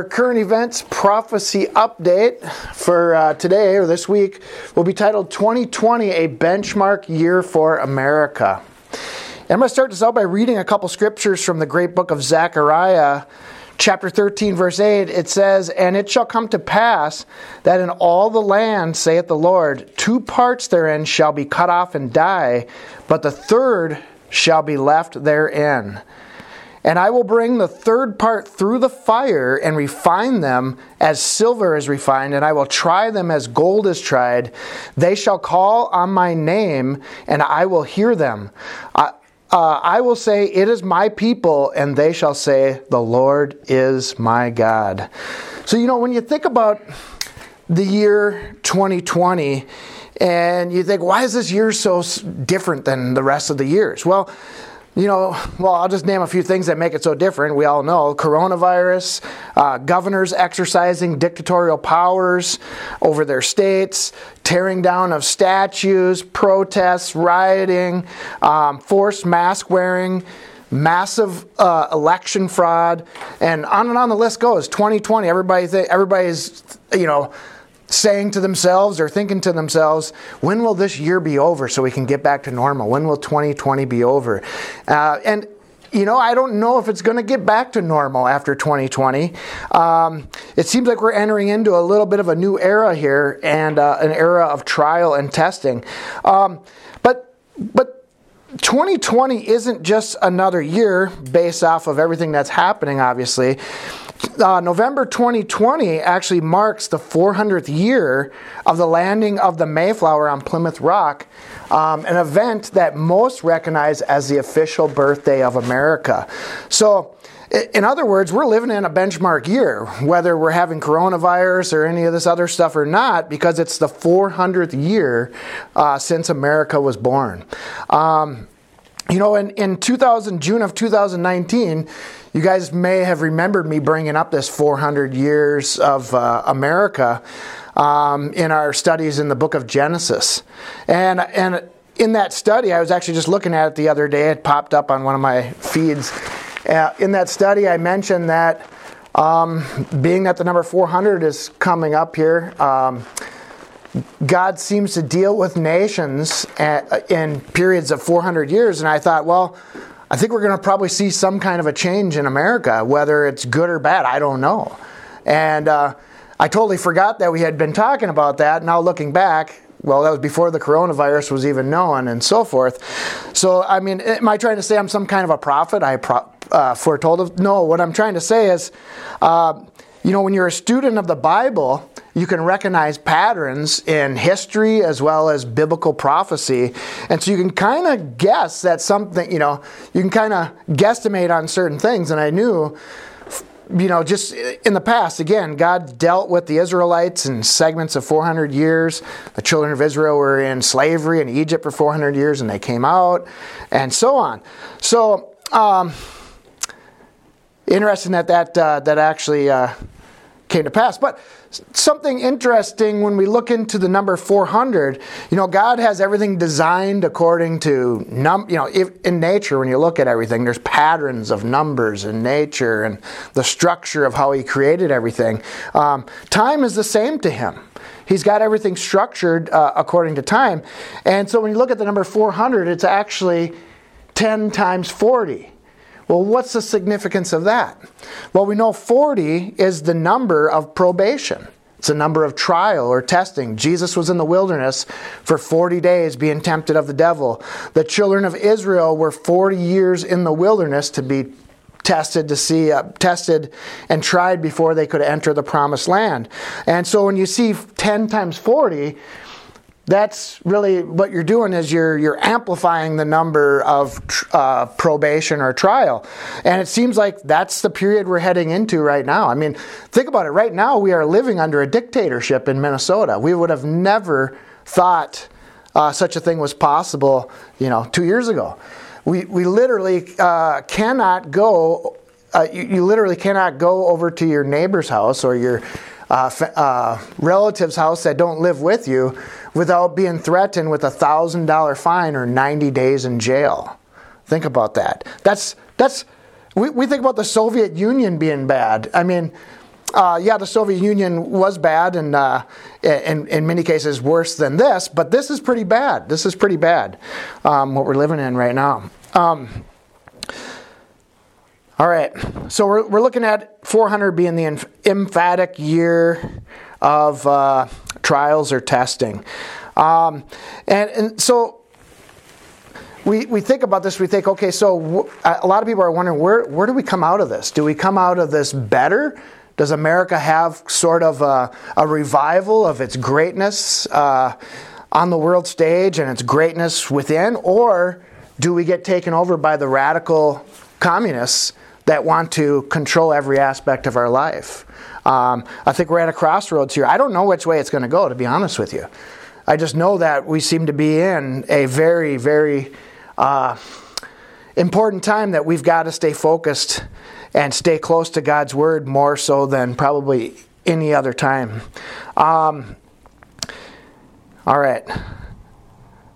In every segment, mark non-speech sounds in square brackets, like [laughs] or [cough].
Our current events prophecy update for uh, today or this week will be titled 2020 A Benchmark Year for America. And I'm going to start this out by reading a couple scriptures from the great book of Zechariah, chapter 13, verse 8. It says, And it shall come to pass that in all the land, saith the Lord, two parts therein shall be cut off and die, but the third shall be left therein. And I will bring the third part through the fire and refine them as silver is refined, and I will try them as gold is tried. They shall call on my name, and I will hear them. I, uh, I will say, It is my people, and they shall say, The Lord is my God. So, you know, when you think about the year 2020, and you think, why is this year so different than the rest of the years? Well, you know, well, I'll just name a few things that make it so different. We all know coronavirus, uh, governors exercising dictatorial powers over their states, tearing down of statues, protests, rioting, um, forced mask wearing, massive uh, election fraud, and on and on the list goes. 2020, everybody, th- everybody's, you know, saying to themselves or thinking to themselves, when will this year be over so we can get back to normal? When will 2020 be over? Uh, and you know, I don't know if it's going to get back to normal after 2020. Um, it seems like we're entering into a little bit of a new era here and uh, an era of trial and testing. Um, but, but 2020 isn't just another year based off of everything that's happening, obviously uh, November 2020 actually marks the 400th year of the landing of the Mayflower on Plymouth Rock, um, an event that most recognize as the official birthday of America. So, in other words, we're living in a benchmark year, whether we're having coronavirus or any of this other stuff or not, because it's the 400th year uh, since America was born. Um, you know, in, in 2000, June of 2019, you guys may have remembered me bringing up this 400 years of uh, America um, in our studies in the book of Genesis. And, and in that study, I was actually just looking at it the other day. It popped up on one of my feeds. Uh, in that study, I mentioned that um, being that the number 400 is coming up here, um, God seems to deal with nations at, uh, in periods of 400 years. And I thought, well, I think we're going to probably see some kind of a change in America, whether it's good or bad, I don't know. And uh, I totally forgot that we had been talking about that. Now looking back, well, that was before the coronavirus was even known and so forth. So, I mean, am I trying to say I'm some kind of a prophet? I pro- uh, foretold of? No, what I'm trying to say is, uh, you know, when you're a student of the Bible, you can recognize patterns in history as well as biblical prophecy. And so you can kind of guess that something, you know, you can kind of guesstimate on certain things. And I knew, you know, just in the past, again, God dealt with the Israelites in segments of 400 years. The children of Israel were in slavery in Egypt for 400 years and they came out, and so on. So, um, interesting that that, uh, that actually uh, came to pass. But something interesting when we look into the number 400 you know god has everything designed according to num you know if, in nature when you look at everything there's patterns of numbers in nature and the structure of how he created everything um, time is the same to him He's got everything structured uh, according to time. And so when you look at the number 400, it's actually 10 times 40. Well, what's the significance of that? Well, we know 40 is the number of probation. It's a number of trial or testing. Jesus was in the wilderness for 40 days being tempted of the devil. The children of Israel were 40 years in the wilderness to be tested to see uh, tested and tried before they could enter the promised land. And so when you see 10 times 40, that's really what you're doing is you're you're amplifying the number of uh, probation or trial. And it seems like that's the period we're heading into right now. I mean think about it. Right now we are living under a dictatorship in minnesota. We would have never thought uh, such a thing was possible you know two years ago. We, we literally uh, cannot go uh, you, you literally cannot go over to your neighbor's house or your uh, uh, relative's house that don't live with you without being threatened with a thousand dollar fine or 90 days in jail. Think about that. That's that's we, we think about the Soviet Union being bad. I mean, uh, yeah, the Soviet Union was bad and uh, in, in many cases worse than this, but this is pretty bad. This is pretty bad, um, what we're living in right now. Um, all right, so we're, we're looking at 400 being the emphatic year of uh, trials or testing. Um, and, and so we, we think about this, we think, okay, so a lot of people are wondering where, where do we come out of this? Do we come out of this better? Does America have sort of a, a revival of its greatness uh, on the world stage and its greatness within? Or do we get taken over by the radical communists that want to control every aspect of our life? Um, I think we're at a crossroads here. I don't know which way it's going to go, to be honest with you. I just know that we seem to be in a very, very uh, important time that we've got to stay focused and stay close to God's Word more so than probably any other time. Um, all right.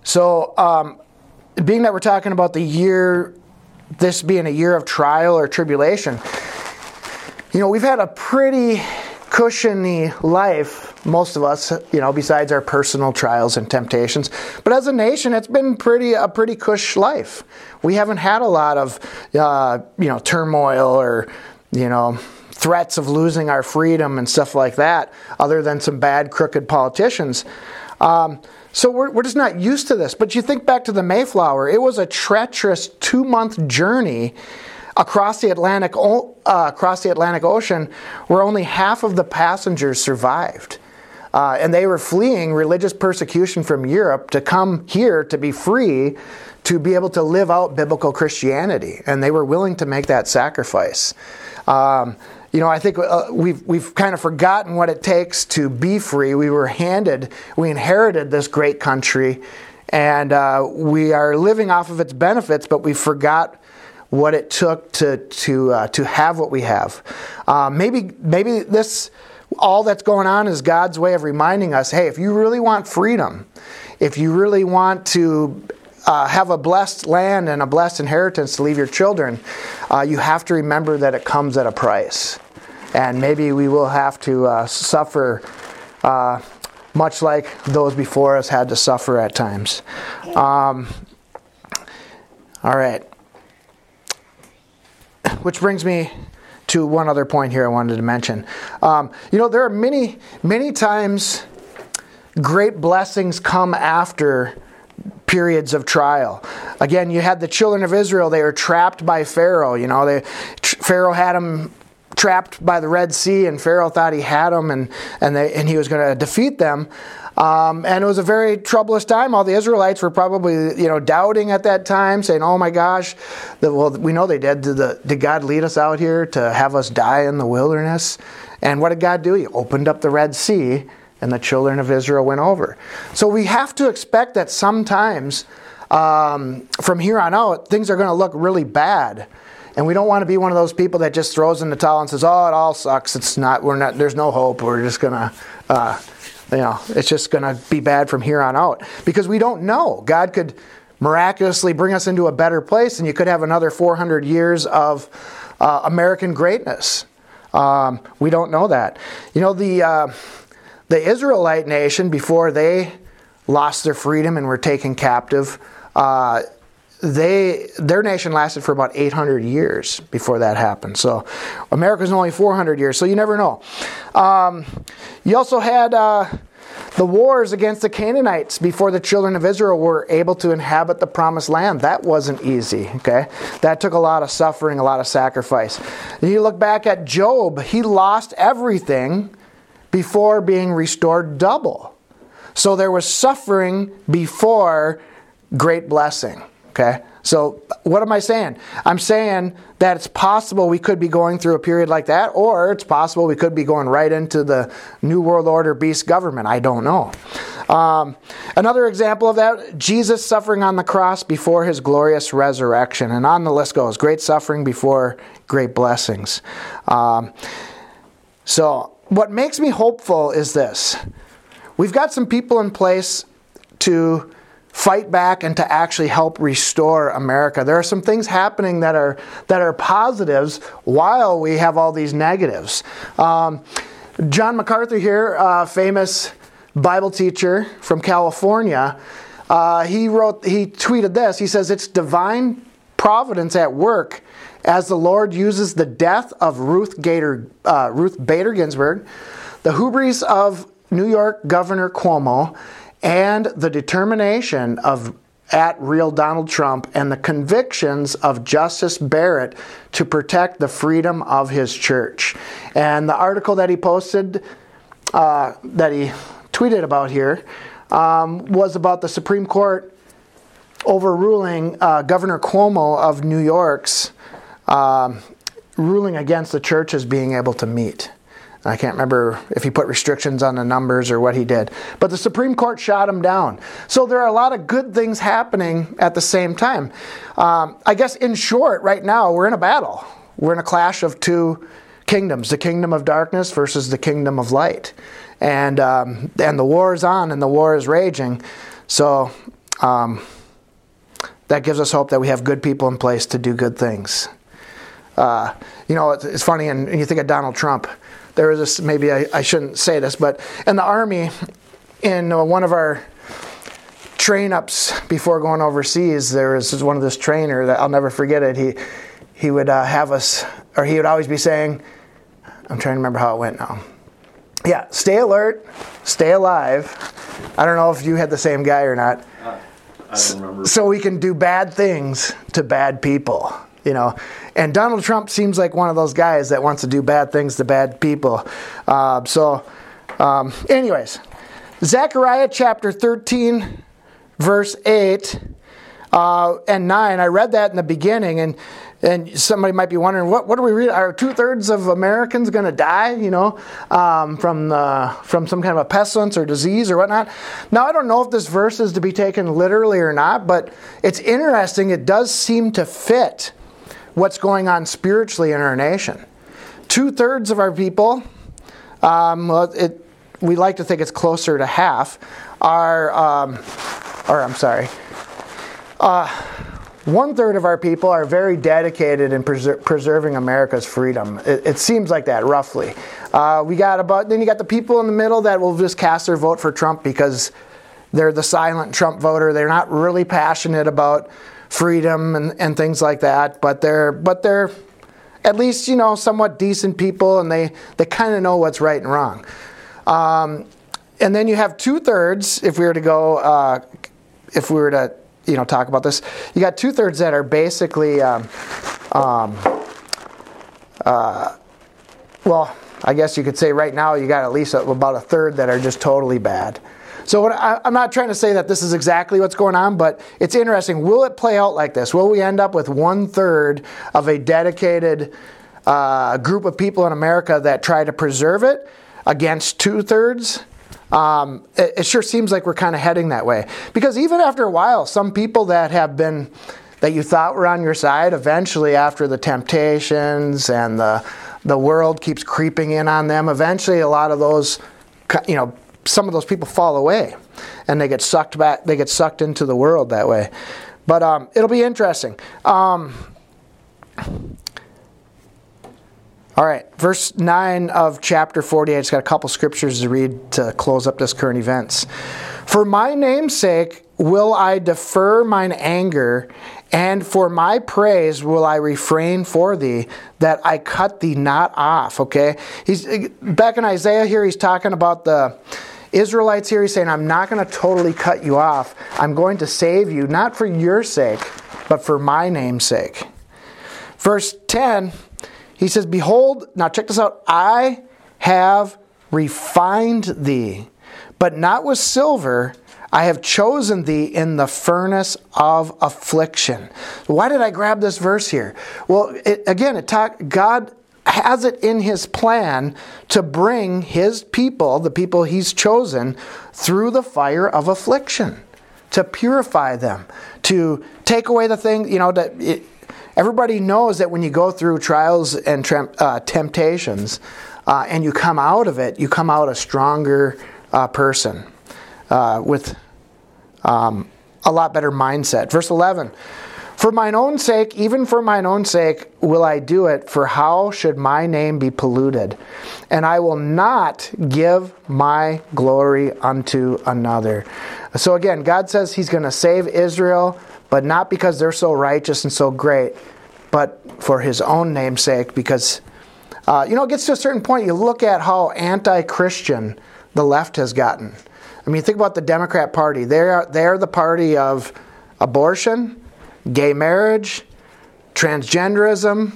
So, um, being that we're talking about the year, this being a year of trial or tribulation, you know, we've had a pretty cushiony life, most of us, you know, besides our personal trials and temptations. But as a nation, it's been pretty a pretty cush life. We haven't had a lot of, uh, you know, turmoil or, you know, threats of losing our freedom and stuff like that, other than some bad, crooked politicians. Um, so we're, we're just not used to this. But you think back to the Mayflower, it was a treacherous two month journey across the Atlantic, uh, across the Atlantic Ocean, where only half of the passengers survived. Uh, and they were fleeing religious persecution from Europe to come here to be free, to be able to live out biblical Christianity. And they were willing to make that sacrifice. Um, you know, I think uh, we've, we've kind of forgotten what it takes to be free. We were handed, we inherited this great country, and uh, we are living off of its benefits, but we forgot what it took to to uh, to have what we have. Uh, maybe maybe this all that's going on is God's way of reminding us, hey, if you really want freedom, if you really want to uh, have a blessed land and a blessed inheritance to leave your children, uh, you have to remember that it comes at a price, and maybe we will have to uh, suffer. Uh, much like those before us had to suffer at times. Um, all right. Which brings me to one other point here I wanted to mention. Um, you know, there are many, many times great blessings come after periods of trial. Again, you had the children of Israel, they were trapped by Pharaoh. You know, they, Pharaoh had them trapped by the Red Sea, and Pharaoh thought he had them and, and, they, and he was going to defeat them. Um, and it was a very troublous time. All the Israelites were probably, you know, doubting at that time, saying, "Oh my gosh, the, well, we know they did. Did, the, did God lead us out here to have us die in the wilderness?" And what did God do? He opened up the Red Sea, and the children of Israel went over. So we have to expect that sometimes, um, from here on out, things are going to look really bad. And we don't want to be one of those people that just throws in the towel and says, "Oh, it all sucks. It's not. We're not. There's no hope. We're just gonna." Uh, you know, it's just going to be bad from here on out because we don't know. God could miraculously bring us into a better place, and you could have another 400 years of uh, American greatness. Um, we don't know that. You know, the uh, the Israelite nation before they lost their freedom and were taken captive. Uh, they their nation lasted for about 800 years before that happened. So America's only 400 years. So you never know. Um, you also had uh, the wars against the Canaanites before the children of Israel were able to inhabit the promised land. That wasn't easy. Okay, that took a lot of suffering, a lot of sacrifice. And you look back at Job; he lost everything before being restored double. So there was suffering before great blessing. Okay? So, what am I saying? I'm saying that it's possible we could be going through a period like that, or it's possible we could be going right into the New World Order beast government. I don't know. Um, another example of that Jesus suffering on the cross before his glorious resurrection. And on the list goes great suffering before great blessings. Um, so, what makes me hopeful is this we've got some people in place to fight back and to actually help restore America. There are some things happening that are that are positives while we have all these negatives. Um, John MacArthur here, uh, famous Bible teacher from California, uh, he wrote he tweeted this. He says it's divine providence at work as the Lord uses the death of Ruth Gator, uh, Ruth Bader Ginsburg, the hubris of New York Governor Cuomo, and the determination of at real Donald Trump and the convictions of Justice Barrett to protect the freedom of his church. And the article that he posted, uh, that he tweeted about here, um, was about the Supreme Court overruling uh, Governor Cuomo of New York's um, ruling against the churches being able to meet. I can't remember if he put restrictions on the numbers or what he did. But the Supreme Court shot him down. So there are a lot of good things happening at the same time. Um, I guess, in short, right now, we're in a battle. We're in a clash of two kingdoms the kingdom of darkness versus the kingdom of light. And, um, and the war is on and the war is raging. So um, that gives us hope that we have good people in place to do good things. Uh, you know, it's, it's funny, and, and you think of Donald Trump there was this maybe I, I shouldn't say this, but in the army, in uh, one of our train ups before going overseas, there was one of this trainer that I'll never forget it. He he would uh, have us, or he would always be saying, I'm trying to remember how it went now. Yeah, stay alert, stay alive. I don't know if you had the same guy or not. Uh, I don't remember. So we can do bad things to bad people you know. And Donald Trump seems like one of those guys that wants to do bad things to bad people. Uh, so, um, anyways, Zechariah chapter 13, verse 8 uh, and 9. I read that in the beginning, and and somebody might be wondering, what, what are we reading? Are two thirds of Americans going to die, you know, um, from, from some kind of a pestilence or disease or whatnot? Now, I don't know if this verse is to be taken literally or not, but it's interesting. It does seem to fit what's going on spiritually in our nation. Two thirds of our people, um, it, we like to think it's closer to half, are, um, or I'm sorry, uh, one third of our people are very dedicated in preser- preserving America's freedom. It, it, seems like that, roughly. Uh, we got about then you got the people in the middle that will just cast their vote for Trump because they're the silent Trump voter. They're not really passionate about freedom and, and things like that. But they're but they're at least you know somewhat decent people, and they they kind of know what's right and wrong. Um, and then you have two thirds. If we were to go, uh, if we were to you know talk about this, you got two thirds that are basically. Um, um, uh, well, I guess you could say right now you got at least about a third that are just totally bad. So I, am not trying to say that this is exactly what's going on, but it's interesting. Will it play out like this? Will we end up with one third of a dedicated uh, group of people in America that try to preserve it against two thirds? Um, it, it sure seems like we're kind of heading that way. Because even after a while, some people that have been that you thought were on your side, eventually, after the temptations and the the world keeps creeping in on them, eventually a lot of those, you know, some of those people fall away and they get sucked back they get sucked into the world that way. But um, it'll be interesting. Um, all right verse 9 of chapter 48 it's got a couple scriptures to read to close up this current events for my name's sake will i defer mine anger and for my praise will I refrain for thee, that I cut thee not off. Okay? He's back in Isaiah here, he's talking about the Israelites here, he's saying, I'm not going to totally cut you off. I'm going to save you, not for your sake, but for my name's sake. Verse 10, he says, Behold, now check this out, I have refined thee, but not with silver. I have chosen thee in the furnace of affliction. Why did I grab this verse here? Well, it, again, it talk God has it in his plan to bring his people, the people he's chosen, through the fire of affliction, to purify them, to take away the thing, you know, that it, everybody knows that when you go through trials and uh, temptations uh, and you come out of it, you come out a stronger uh, person uh, with um, a lot better mindset. Verse 11 For mine own sake, even for mine own sake, will I do it, for how should my name be polluted? And I will not give my glory unto another. So again, God says He's going to save Israel, but not because they're so righteous and so great, but for His own name's sake, because. Uh, you know, it gets to a certain point, you look at how anti Christian the left has gotten. I mean, think about the Democrat Party. They're, they're the party of abortion, gay marriage, transgenderism,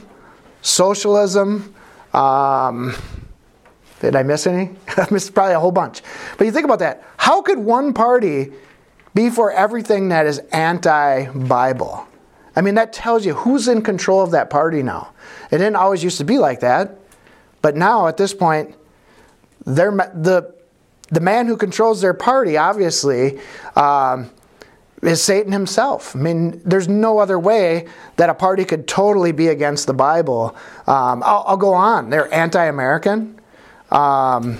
socialism. Um, did I miss any? [laughs] I missed probably a whole bunch. But you think about that. How could one party be for everything that is anti Bible? I mean, that tells you who's in control of that party now. It didn't always used to be like that. But now, at this point, they're, the, the man who controls their party, obviously, um, is Satan himself. I mean, there's no other way that a party could totally be against the Bible. Um, I'll, I'll, go on. They're anti American. Um,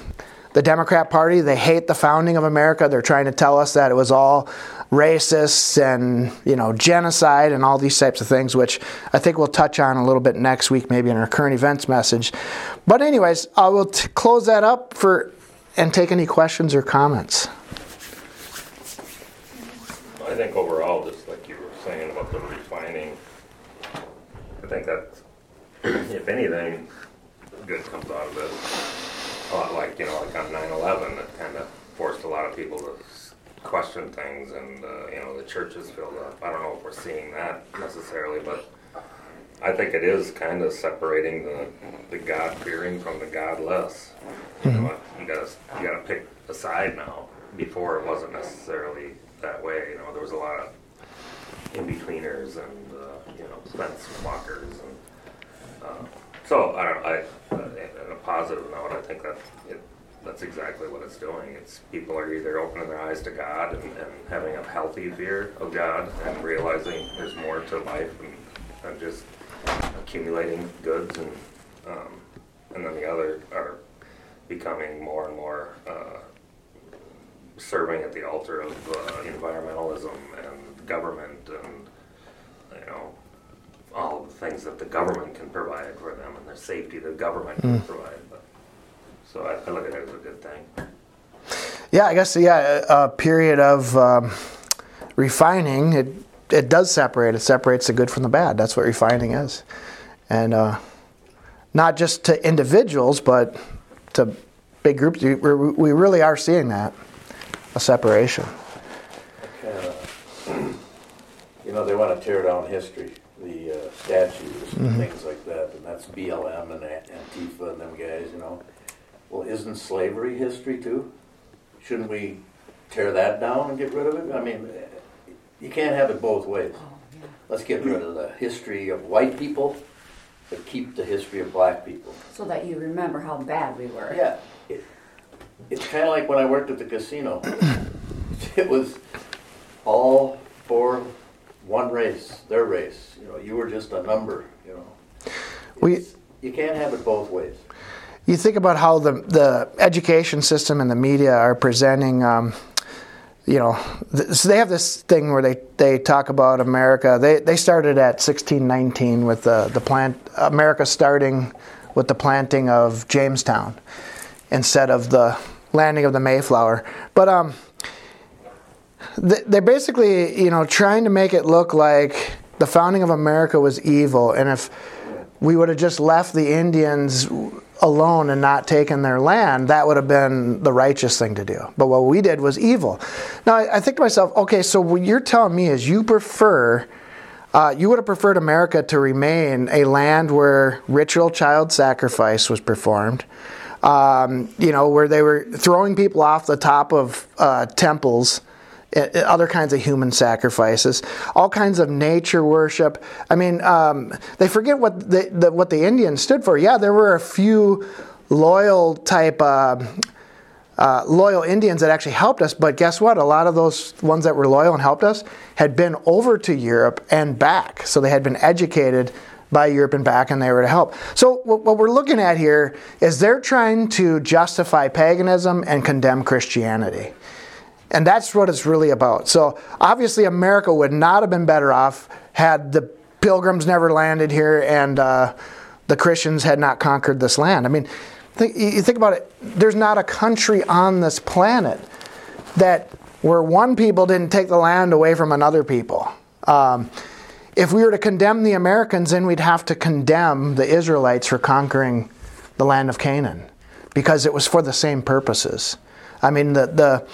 the Democrat Party, they hate the founding of America. They're trying to tell us that it was all racists and you know genocide and all these types of things, which I think we'll touch on a little bit next week, maybe in our current events message. But anyways, I will t- close that up for and take any questions or comments. I think overall, just like you were saying about the refining, I think that if anything good comes out of it, a lot like you know, like on 9/11, it kind of forced a lot of people to question things, and uh, you know, the church is filled up. I don't know if we're seeing that necessarily, but I think it is kind of separating the the God fearing from the godless. You know, you gotta you gotta pick a side now. Before it wasn't necessarily that way. You know, there was a lot of in betweeners and uh, you know fence walkers and uh, so I don't. I uh, in a positive note, I think that it, that's exactly what it's doing. It's people are either opening their eyes to God and, and having a healthy fear of God and realizing there's more to life and, and just accumulating goods and um, and then the other are becoming more and more uh, serving at the altar of uh, environmentalism and government and you know all the things that the government can provide for them and the safety the government can mm. provide. But, so I, I, look at it as a good thing. Yeah, I guess yeah, a period of um, refining it it does separate. It separates the good from the bad. That's what refining is, and uh, not just to individuals, but to big groups. We, we really are seeing that a separation. [clears throat] You know, they want to tear down history, the uh, statues and mm-hmm. things like that, and that's BLM and Antifa and them guys, you know. Well, isn't slavery history too? Shouldn't we tear that down and get rid of it? I mean, you can't have it both ways. Oh, Let's get rid of the history of white people, but keep the history of black people. So that you remember how bad we were. Yeah. It, it's kind of like when I worked at the casino. [laughs] it was all for one race, their race. You know, you were just a number. You know, we you can't have it both ways. You think about how the the education system and the media are presenting. Um, you know, so they have this thing where they, they talk about America. They they started at 1619 with the the plant America starting with the planting of Jamestown instead of the landing of the Mayflower. But um, they're basically, you know, trying to make it look like the founding of America was evil, and if we would have just left the Indians alone and not taken their land, that would have been the righteous thing to do. But what we did was evil. Now, I think to myself, okay, so what you're telling me is you prefer. Uh, you would have preferred America to remain a land where ritual child sacrifice was performed, um, you know, where they were throwing people off the top of uh, temples, other kinds of human sacrifices, all kinds of nature worship. I mean, um, they forget what the, the, what the Indians stood for. Yeah, there were a few loyal type. Uh, uh, loyal Indians that actually helped us, but guess what? A lot of those ones that were loyal and helped us had been over to Europe and back. So they had been educated by Europe and back, and they were to help. So, what we're looking at here is they're trying to justify paganism and condemn Christianity. And that's what it's really about. So obviously, America would not have been better off had the pilgrims never landed here and uh, the Christians had not conquered this land. I mean, think, you think about it. There's not a country on this planet that where one people didn't take the land away from another people. Um, if we were to condemn the Americans, then we'd have to condemn the Israelites for conquering the land of Canaan because it was for the same purposes. I mean, the, the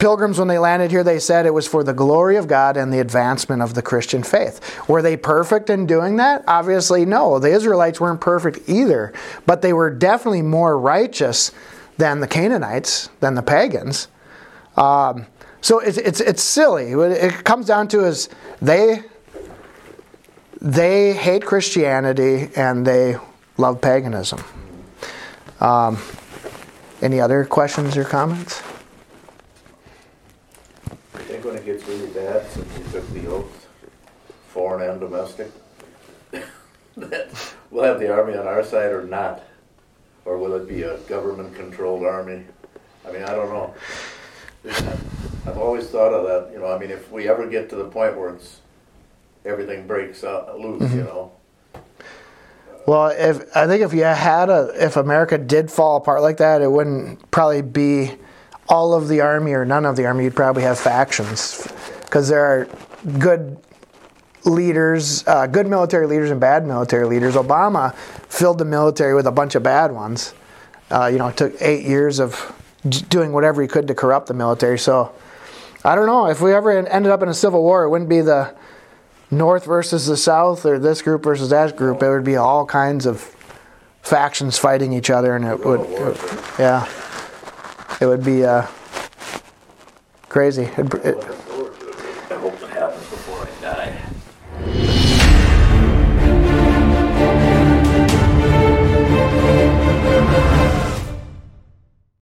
pilgrims, when they landed here, they said it was for the glory of God and the advancement of the Christian faith. Were they perfect in doing that? Obviously, no. The Israelites weren't perfect either, but they were definitely more righteous than the Canaanites, than the pagans. Um, so it's, it's, it's silly. What it comes down to is they they hate Christianity and they love paganism. Um, any other questions or comments? I think when it gets really bad, since you took the oath, foreign and domestic, [laughs] that we'll have the army on our side or not? Or will it be a government-controlled army? I mean, I don't know. [laughs] I've always thought of that, you know, I mean, if we ever get to the point where it's, everything breaks out, loose, you mm-hmm. know, Well, if I think if you had a if America did fall apart like that, it wouldn't probably be all of the army or none of the army. You'd probably have factions because there are good leaders, uh, good military leaders and bad military leaders. Obama filled the military with a bunch of bad ones. Uh, you know, it took eight years of doing whatever he could to corrupt the military. So I don't know if we ever ended up in a civil war, it wouldn't be the North versus the South or this group versus that group. It would be all kinds of factions fighting each other, and it would, yeah, it would be uh, crazy. It- a